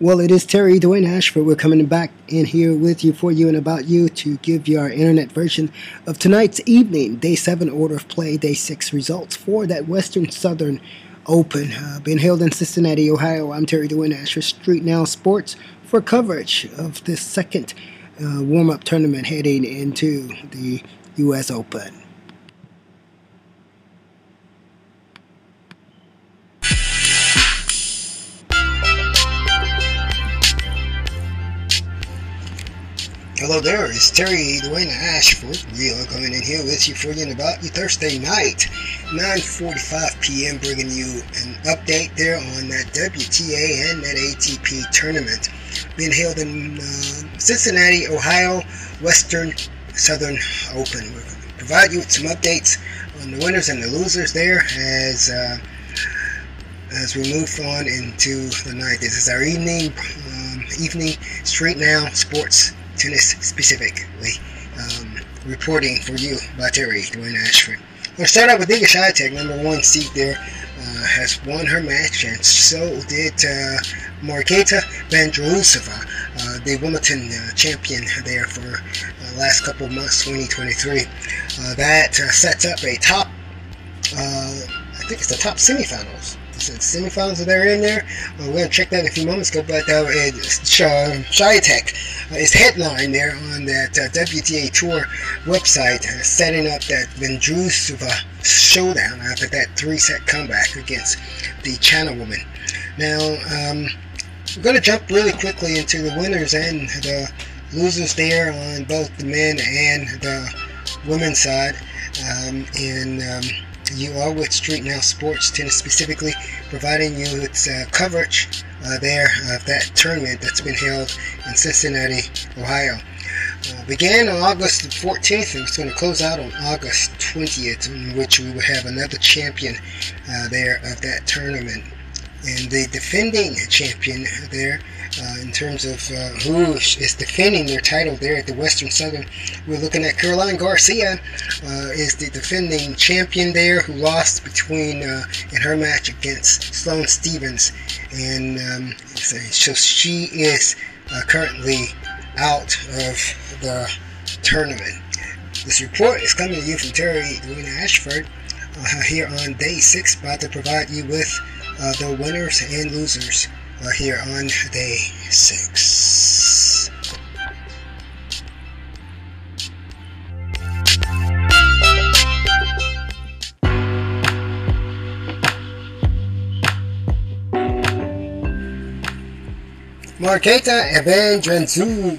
Well, it is Terry Dwayne Ashford. We're coming back in here with you, for you, and about you to give you our internet version of tonight's evening, day seven order of play, day six results for that Western Southern Open uh, being held in Cincinnati, Ohio. I'm Terry Dwayne Ashford, Street Now Sports, for coverage of this second uh, warm up tournament heading into the U.S. Open. Hello there, it's Terry Dwayne Ashford. We are coming in here with you for you about you Thursday night, 9.45 p.m., bringing you an update there on that WTA and that ATP tournament being held in uh, Cincinnati, Ohio, Western Southern Open. We'll provide you with some updates on the winners and the losers there as uh, as we move on into the night. This is our evening um, evening straight now sports tennis specifically. Um, reporting for you by Terry Dwayne Ashford. We'll start out with Iga Swiatek, number one seed there, uh, has won her match, and so did uh, Marketa Vondrousova, uh, the Wimbledon uh, champion there for uh, last couple of months, 2023. Uh, that uh, sets up a top, I think it's the top semifinals the semifinals are in there. Uh, we're going to check that in a few moments ago, but uh, Swiatek uh, is headline there on that uh, WTA Tour website, uh, setting up that Vondrousova showdown after that three-set comeback against the China woman. Now, um, we're going to jump really quickly into the winners and the losers there on both the men and the women's side. Um, and um, you are with Street Now Sports Tennis specifically providing you with uh, coverage uh, there of that tournament that's been held in Cincinnati, Ohio. Uh, began on August 14th and it's going to close out on August 20th, in which we will have another champion uh, there of that tournament. And the defending champion there uh, in terms of uh, who is defending their title there at the Western Southern. We're looking at Caroline Garcia uh, is the defending champion there who lost between uh, in her match against Sloane Stevens, and um, so she is uh, currently out of the tournament. This report is coming to you from Terry Dwayne Ashford uh, here on day six, about to provide you with Uh, the winners and losers we're here on day six. Marketa Evangelizu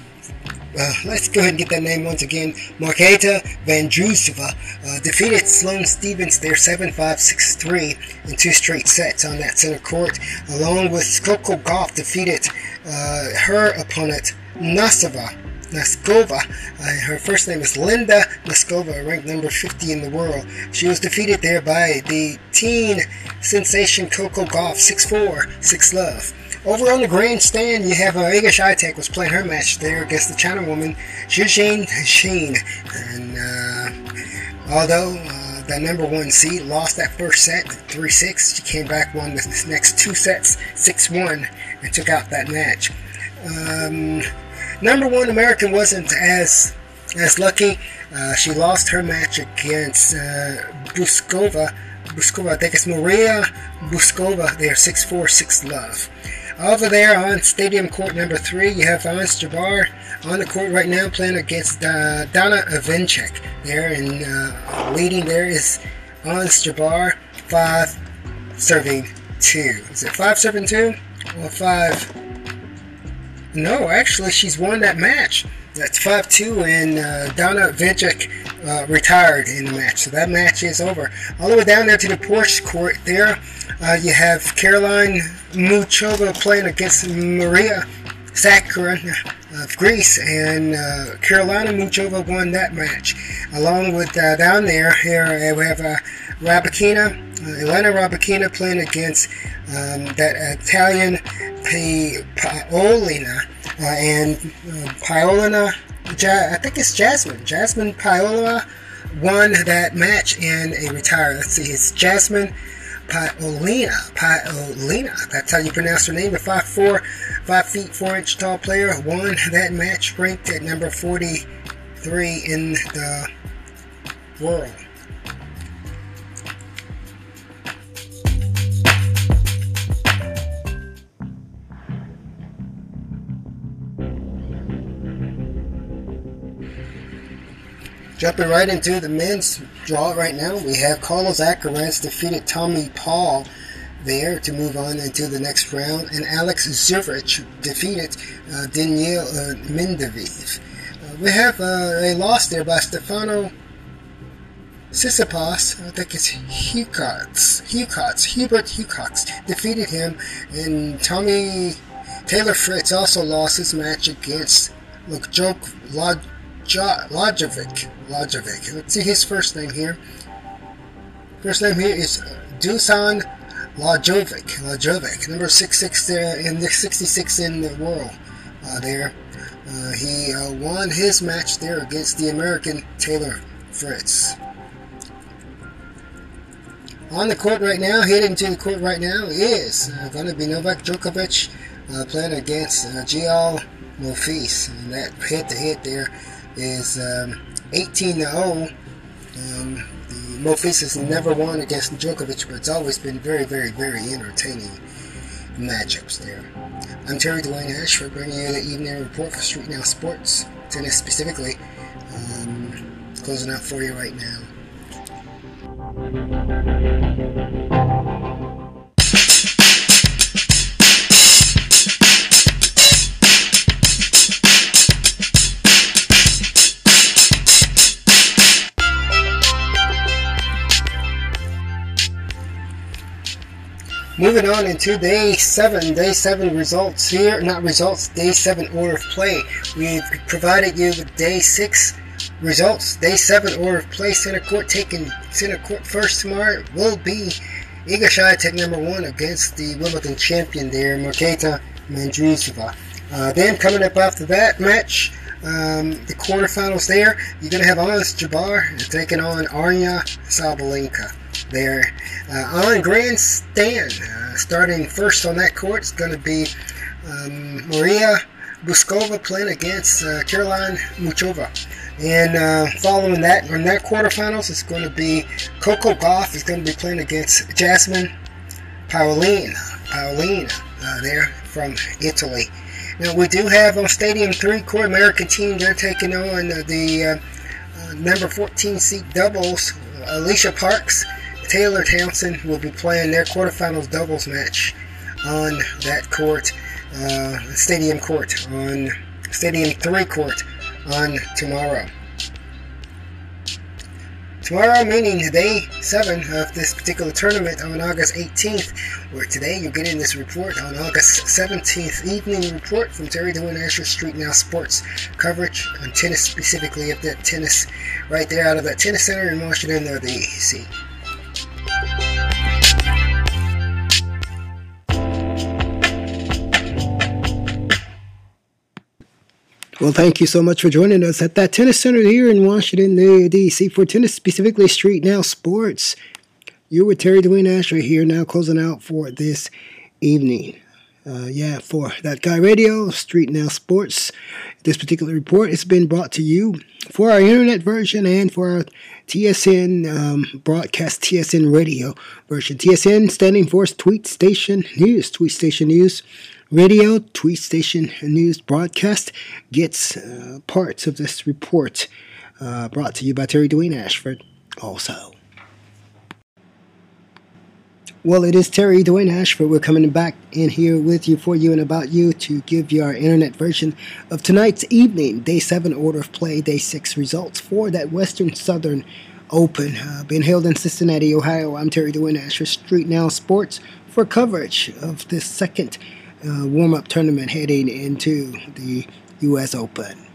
uh, let's go ahead and get that name once again. Marketa Vondrousova uh, defeated Sloane Stevens there 7-5, 6-3 in two straight sets on that center court, along with Coco Gauff defeated uh, her opponent Nasova. Noskova. Uh, her first name is Linda Noskova, ranked number 50 in the world. She was defeated there by the teen sensation Coco Gauff, 6'4", 6 love. Over on the grandstand, you have uh, Iga Swiatek was playing her match there against the China woman, Zhizheng Sheen. And uh, although uh, the number one seed lost that first set, 3-6, she came back, won the next two sets, 6-1, and took out that match. Um, number one American wasn't as as lucky. Uh, she lost her match against uh, Bouzkova. Bouzkova, I think it's Maria Bouzkova. They are 6-4, 6 love. Over there on Stadium Court number three, you have Ons Jabeur on the court right now playing against uh, Donna Evanchik. There and uh, leading there is Ons Jabeur, five serving two. Is it five serving two or five? No, actually, she's won that match. That's 5 2, and uh, Donna Vincic uh, retired in the match. So that match is over. All the way down there to the Porsche court, there uh, you have Caroline Muchova playing against Maria Sakkari of Greece, and uh, Carolina Muchova won that match. Along with uh, down there, here uh, we have uh, Rybakina, uh, Elena Rybakina playing against um, that Italian Paolina uh, and uh, Paolina, ja- I think it's Jasmine. Jasmine Paola won that match and a retire. Let's see, it's Jasmine Paolina. Paolina. That's how you pronounce her name. The 5'4", 5 feet 4 inch tall player won that match, ranked at number 43 in the world. Jumping right into the men's draw right now, we have Carlos Alcaraz defeated Tommy Paul there to move on into the next round, and Alex Zverev defeated uh, Daniil uh, Medvedev. Uh, we have uh, a loss there by Stefano Tsitsipas, I think it's Hurkacz, Hurkacz, Hubert Hurkacz defeated him, and Tommy Taylor Fritz also lost his match against Lok Lajovic. Lajovic. Let's see his first name here. First name here is Dusan Lajovic. Lajovic, number 66 there in the 66 in the world. Uh, there, uh, he uh, won his match there against the American Taylor Fritz. On the court right now, heading to the court right now is uh, going to be Novak Djokovic uh, playing against uh, Gael Monfils. And that hit to hit there is um, 18 to 0. Um, the Monfils has never won against Djokovic, but it's always been very, very, very entertaining matchups there. I'm Terry Dwayne Ashford, bringing you the evening report for Street Now Sports, tennis specifically. Um, closing out for you right now. Moving on into day seven, day seven results here, not results, day seven order of play. We've provided you with day six results. Day seven order of play, center court taking center court first tomorrow will be Iga Swiatek number one against the Wimbledon champion there, Marketa Vondrousova. Uh, then coming up after that match, um, the quarterfinals there, you're going to have Ons Jabeur taking on Aryna Sabalenka there. Uh, on grandstand, uh, starting first on that court, is going to be um, Maria Bouzkova playing against uh, Caroline Muchova. And uh, following that, on that quarterfinals, it's going to be Coco Gauff is going to be playing against Jasmine Paolina, Paolina uh, there from Italy. Now we do have on Stadium 3 Core American team. They're taking on uh, the number 14 seed doubles, Alicia Parks Taylor Townsend will be playing their quarterfinals doubles match on that court, uh, Stadium Court, on Stadium 3 Court on tomorrow. Tomorrow, meaning day 7 of this particular tournament on August 18th, where today you're getting this report on August 17th, evening report from Terry Dwayne Ashford Street Now Sports coverage on tennis, specifically of that tennis right there out of that tennis center in Washington, D.C. Well, thank you so much for joining us at that tennis center here in Washington, D.C. for tennis, specifically Street Now Sports. You're with Terry Dwayne Ashford here now, closing out for this evening. Uh, yeah, for that guy radio, Street Now Sports. This particular report has been brought to you for our internet version and for our TSN um, broadcast, TSN radio version. TSN standing for Tweet Station News, Tweet Station News radio tweet station news broadcast gets uh, parts of this report uh, brought to you by Terry Dwayne Ashford also. Well, it is Terry Dwayne Ashford. We're coming back in here with you, for you, and about you to give you our internet version of tonight's evening, day seven order of play, day six results for that Western Southern Open uh, being held in Cincinnati, Ohio. I'm Terry Dwayne Ashford, Street Now Sports, for coverage of this second uh, warm up tournament heading into the U.S. Open.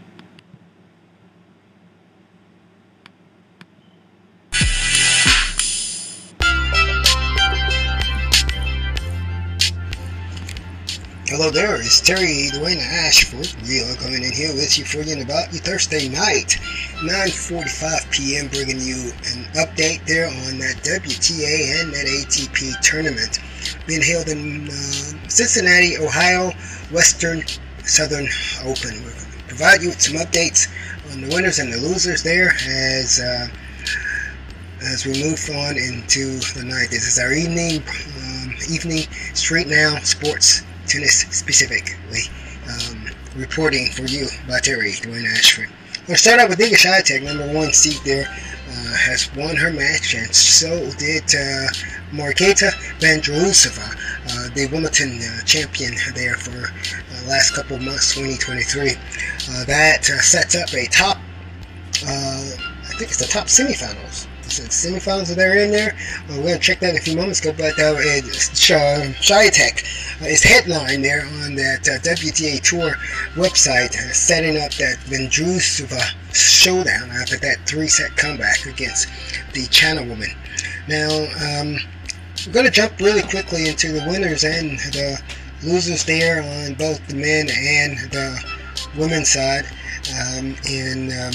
Hello there, it's Terry Dwayne Ashford. Are coming in here with you for you about your Thursday night, 9.45 p.m., bringing you an update there on that WTA and that ATP tournament being held in uh, Cincinnati, Ohio, Western Southern Open. We'll provide you with some updates on the winners and the losers there as uh, as we move on into the night. This is our evening um, evening Street Now Sports tennis specifically. Um, reporting for you by Terry Dwayne Ashford. We'll start out with Iga Swiatek, number one seed there, uh, has won her match, and so did uh, Vondrousova, uh, the Wimbledon uh, champion there for uh, last couple months, 2023. Uh, that sets up a top, I think it's the top semifinals the semifinals are there in there. we're going to check that in a few moments ago, but uh, Swiatek uh, is headline there on that uh, WTA Tour website, uh, setting up that Vondrousova showdown after that three-set comeback against the China woman. Now, um, we're going to jump really quickly into the winners and the losers there on both the men and the women's side. Um, and um,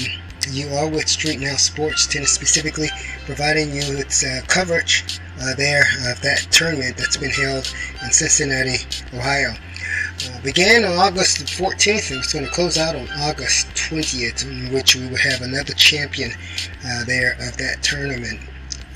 you are with Street Now Sports Tennis specifically, providing you with uh, coverage uh, there of that tournament that's been held in Cincinnati, Ohio. Uh, began on August 14th and it's going to close out on August 20th, in which we will have another champion uh, there of that tournament.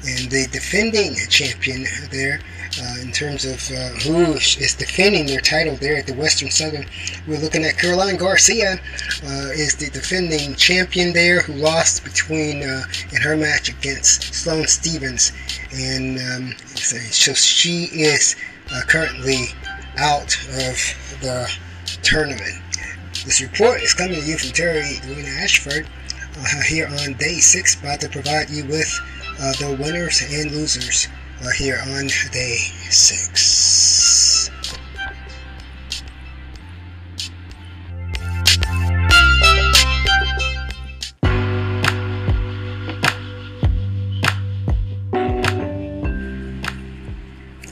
And the defending champion there uh, in terms of uh, who is defending their title there at the Western Southern. We're looking at Caroline Garcia uh, is the defending champion there who lost between uh, in her match against Sloane Stevens, and um, so she is uh, currently out of the tournament. This report is coming to you from Terry Dwayne Ashford uh, here on day six, about to provide you with the winners and losers uh, here on day six.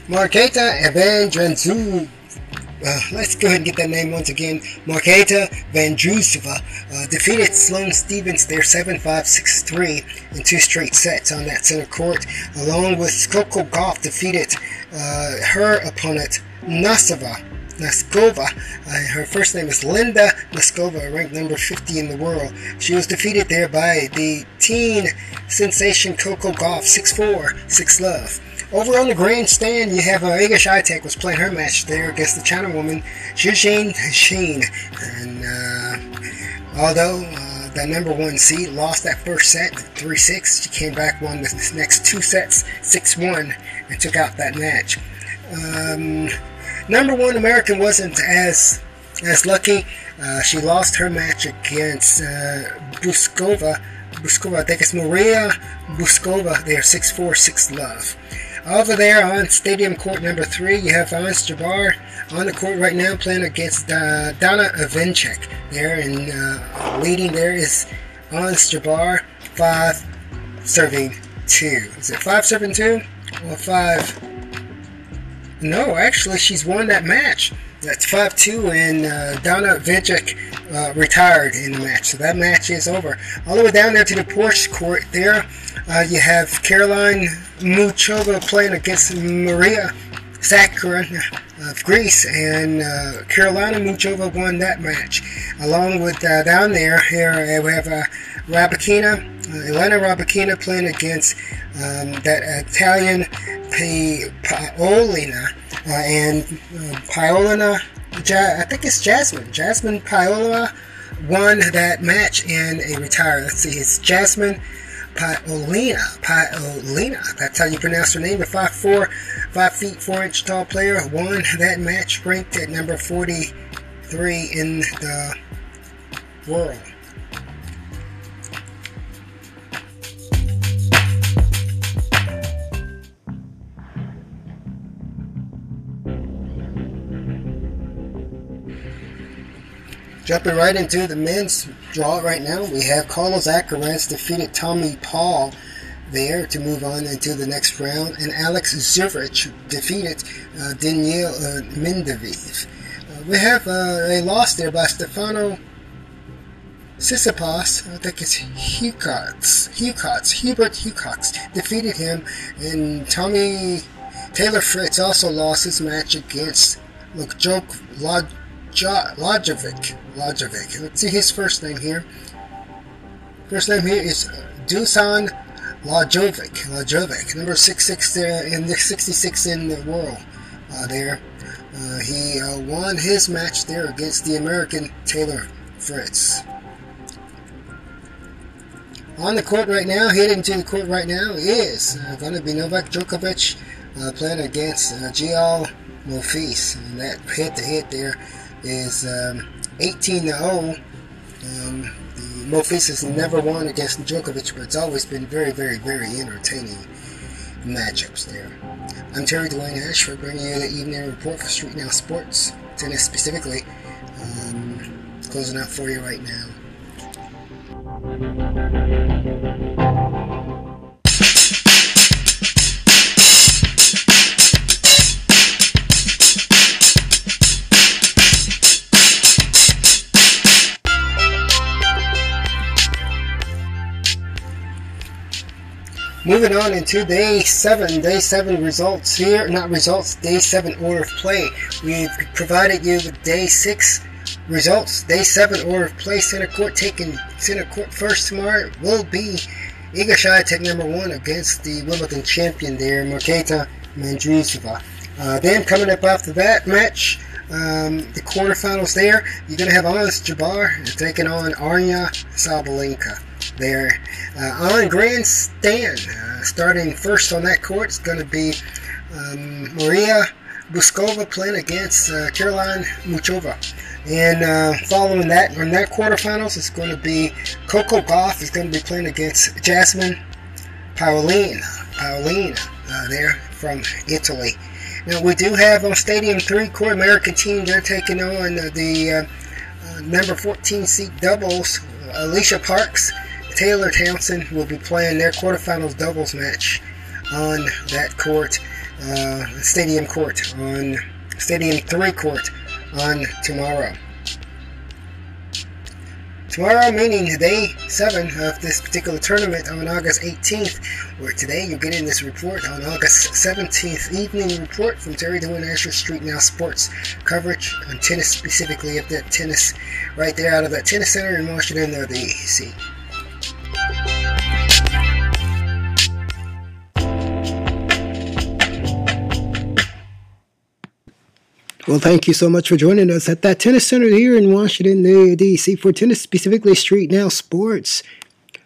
Marketa Evandrenzu uh, let's go ahead and get that name once again. Marketa Vondrousova uh, defeated Sloane Stevens there 7-5, 6-3 in two straight sets on that center court, along with Coco Gauff defeated uh, her opponent Nasova. Noskova. Uh, her first name is Linda Noskova, ranked number 50 in the world. She was defeated there by the teen sensation Coco Gauff, 6'4", 6 love. Over on the grandstand, you have uh, Iga Swiatek was playing her match there against the China woman, Zhizheng Xin. And uh, although uh, the number one seed lost that first set, 3-6, she came back, won the next two sets, 6-1, and took out that match. Um, number one American wasn't as as lucky. Uh, she lost her match against uh, Buskova, Bouzkova, I think it's Maria Bouzkova. They're 6'4", 6 love. Over there on Stadium Court number three, you have Ons Jabeur on the court right now playing against uh, Donna Evanchik. There and uh, leading there is Ons Jabeur, five serving two. Is it five serving two or five? No, actually, she's won that match. That's 5-2, and uh, Donna Evanchik uh, retired in the match. So that match is over. All the way down there to the Porsche court there, uh, you have Caroline Muchova playing against Maria Sakkari of Greece, and uh, Carolina Muchova won that match. Along with uh, down there, here uh, we have uh, Rybakina, uh, Elena Rybakina playing against um, that Italian Paolina, uh, and uh, Paolina, ja- I think it's Jasmine, Jasmine Paola won that match and a retire. Let's see, it's Jasmine Paolina. Paolina. That's how you pronounce her name. The 5'4", 5 feet 4 inch tall player won that match, ranked at number 43 in the world. Jumping right into the men's draw right now, we have Carlos Alcaraz defeated Tommy Paul there to move on into the next round, and Alex Zverev defeated uh, Daniil uh, Medvedev. Uh, we have uh, a loss there by Stefano Tsitsipas, I think it's Hughes, Hughes, Hubert Hughes defeated him, and Tommy Taylor Fritz also lost his match against Lajovic. Lajovic. Let's see his first name here. First name here is Dusan Lajovic. Lajovic, number 66 in the 66 in the world. Uh, there, uh, he uh, won his match there against the American Taylor Fritz on the court right now, heading to the court right now, is uh, going to be Novak Djokovic uh, playing against uh, Monfils. And that head to head there is um, 18 to 0. Um, the has never won against Djokovic, but it's always been very, very, very entertaining matchups there. I'm Terry Dwayne Ashford, bringing you the evening report for Street Now Sports, tennis specifically. Um, closing out for you right now. Moving on into day seven, day seven results here, not results, day seven order of play. We've provided you with day six results. Day seven order of play, center court taking center court first tomorrow will be Iga take number one against the Wimbledon champion there, Marketa Vondrousova. Uh, then coming up after that match, um, the quarterfinals there, you're going to have Ons Jabeur taking on Aryna Sabalenka there. Uh, on grandstand, uh, starting first on that court, is going to be um, Maria Bouzkova playing against uh, Caroline Muchova. And uh, following that, in that quarterfinals, it's going to be Coco Gauff is going to be playing against Jasmine Paolini, Paolini uh, there from Italy. Now we do have on Stadium 3 Core American team. They're taking on uh, the uh, number 14 seed doubles. Alicia Parks Taylor Townsend will be playing their quarterfinals doubles match on that court, uh, Stadium Court, on Stadium 3 Court on tomorrow. Tomorrow, meaning day 7 of this particular tournament on August 18th, where today you're getting this report on August 17th, evening report from Terry Dwayne Ashford Street Now Sports coverage on tennis, specifically of that tennis right there out of that tennis center in Washington, D.C. Well, thank you so much for joining us at that tennis center here in Washington, D.C. for tennis, specifically Street Now Sports.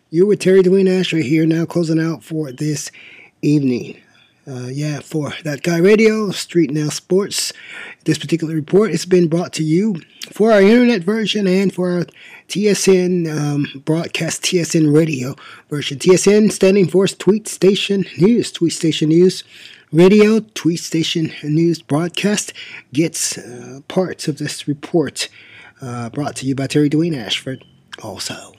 You're with Terry Dwayne Ashford here now, closing out for this evening. Uh, yeah, for that guy radio, Street Now Sports. This particular report has been brought to you for our internet version and for our TSN um, broadcast, TSN radio version. TSN standing for Tweet Station News, Tweet Station News radio tweet station news broadcast gets uh, parts of this report uh, brought to you by Terry Dwayne Ashford also.